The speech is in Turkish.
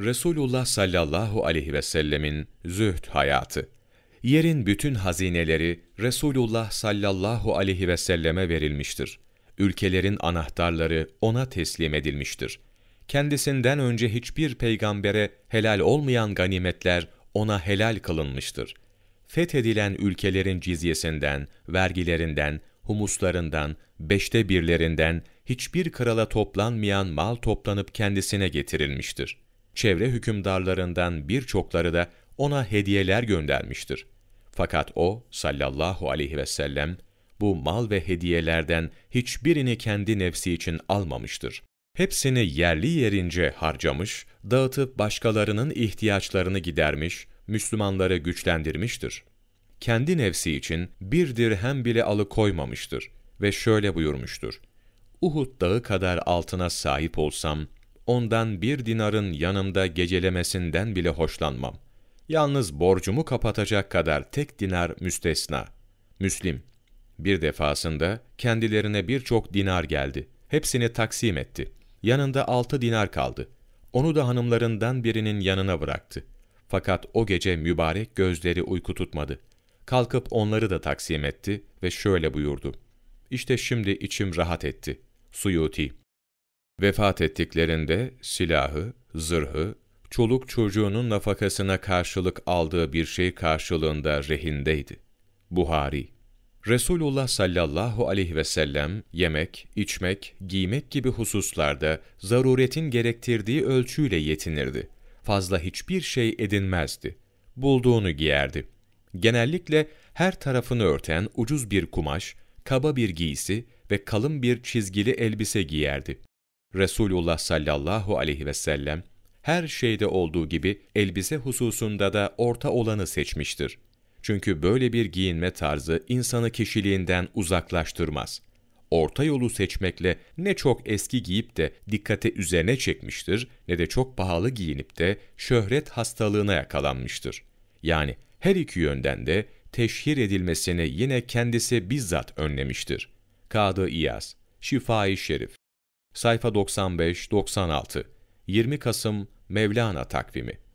Resulullah sallallahu aleyhi ve sellemin zühd hayatı. Yerin bütün hazineleri Resulullah sallallahu aleyhi ve selleme verilmiştir. Ülkelerin anahtarları ona teslim edilmiştir. Kendisinden önce hiçbir peygambere helal olmayan ganimetler ona helal kılınmıştır. Fethedilen ülkelerin cizyesinden, vergilerinden, humuslarından, beşte birlerinden hiçbir krala toplanmayan mal toplanıp kendisine getirilmiştir. Çevre hükümdarlarından birçokları da ona hediyeler göndermiştir. Fakat o sallallahu aleyhi ve sellem bu mal ve hediyelerden hiçbirini kendi nefsi için almamıştır. Hepsini yerli yerince harcamış, dağıtıp başkalarının ihtiyaçlarını gidermiş, Müslümanları güçlendirmiştir. Kendi nefsi için bir dirhem bile alıkoymamıştır ve şöyle buyurmuştur. Uhud dağı kadar altına sahip olsam, ondan bir dinarın yanımda gecelemesinden bile hoşlanmam. Yalnız borcumu kapatacak kadar tek dinar müstesna. Müslim, bir defasında kendilerine birçok dinar geldi. Hepsini taksim etti. Yanında altı dinar kaldı. Onu da hanımlarından birinin yanına bıraktı. Fakat o gece mübarek gözleri uyku tutmadı. Kalkıp onları da taksim etti ve şöyle buyurdu. İşte şimdi içim rahat etti. Suyuti. Vefat ettiklerinde silahı, zırhı, çoluk çocuğunun nafakasına karşılık aldığı bir şey karşılığında rehindeydi. Buhari Resulullah sallallahu aleyhi ve sellem yemek, içmek, giymek gibi hususlarda zaruretin gerektirdiği ölçüyle yetinirdi. Fazla hiçbir şey edinmezdi. Bulduğunu giyerdi. Genellikle her tarafını örten ucuz bir kumaş, kaba bir giysi ve kalın bir çizgili elbise giyerdi. Resulullah sallallahu aleyhi ve sellem her şeyde olduğu gibi elbise hususunda da orta olanı seçmiştir. Çünkü böyle bir giyinme tarzı insanı kişiliğinden uzaklaştırmaz. Orta yolu seçmekle ne çok eski giyip de dikkate üzerine çekmiştir, ne de çok pahalı giyinip de şöhret hastalığına yakalanmıştır. Yani her iki yönden de teşhir edilmesini yine kendisi bizzat önlemiştir. Kadı İyaz, Şifai Şerif, sayfa 95-96, 20 Kasım Mevlana takvimi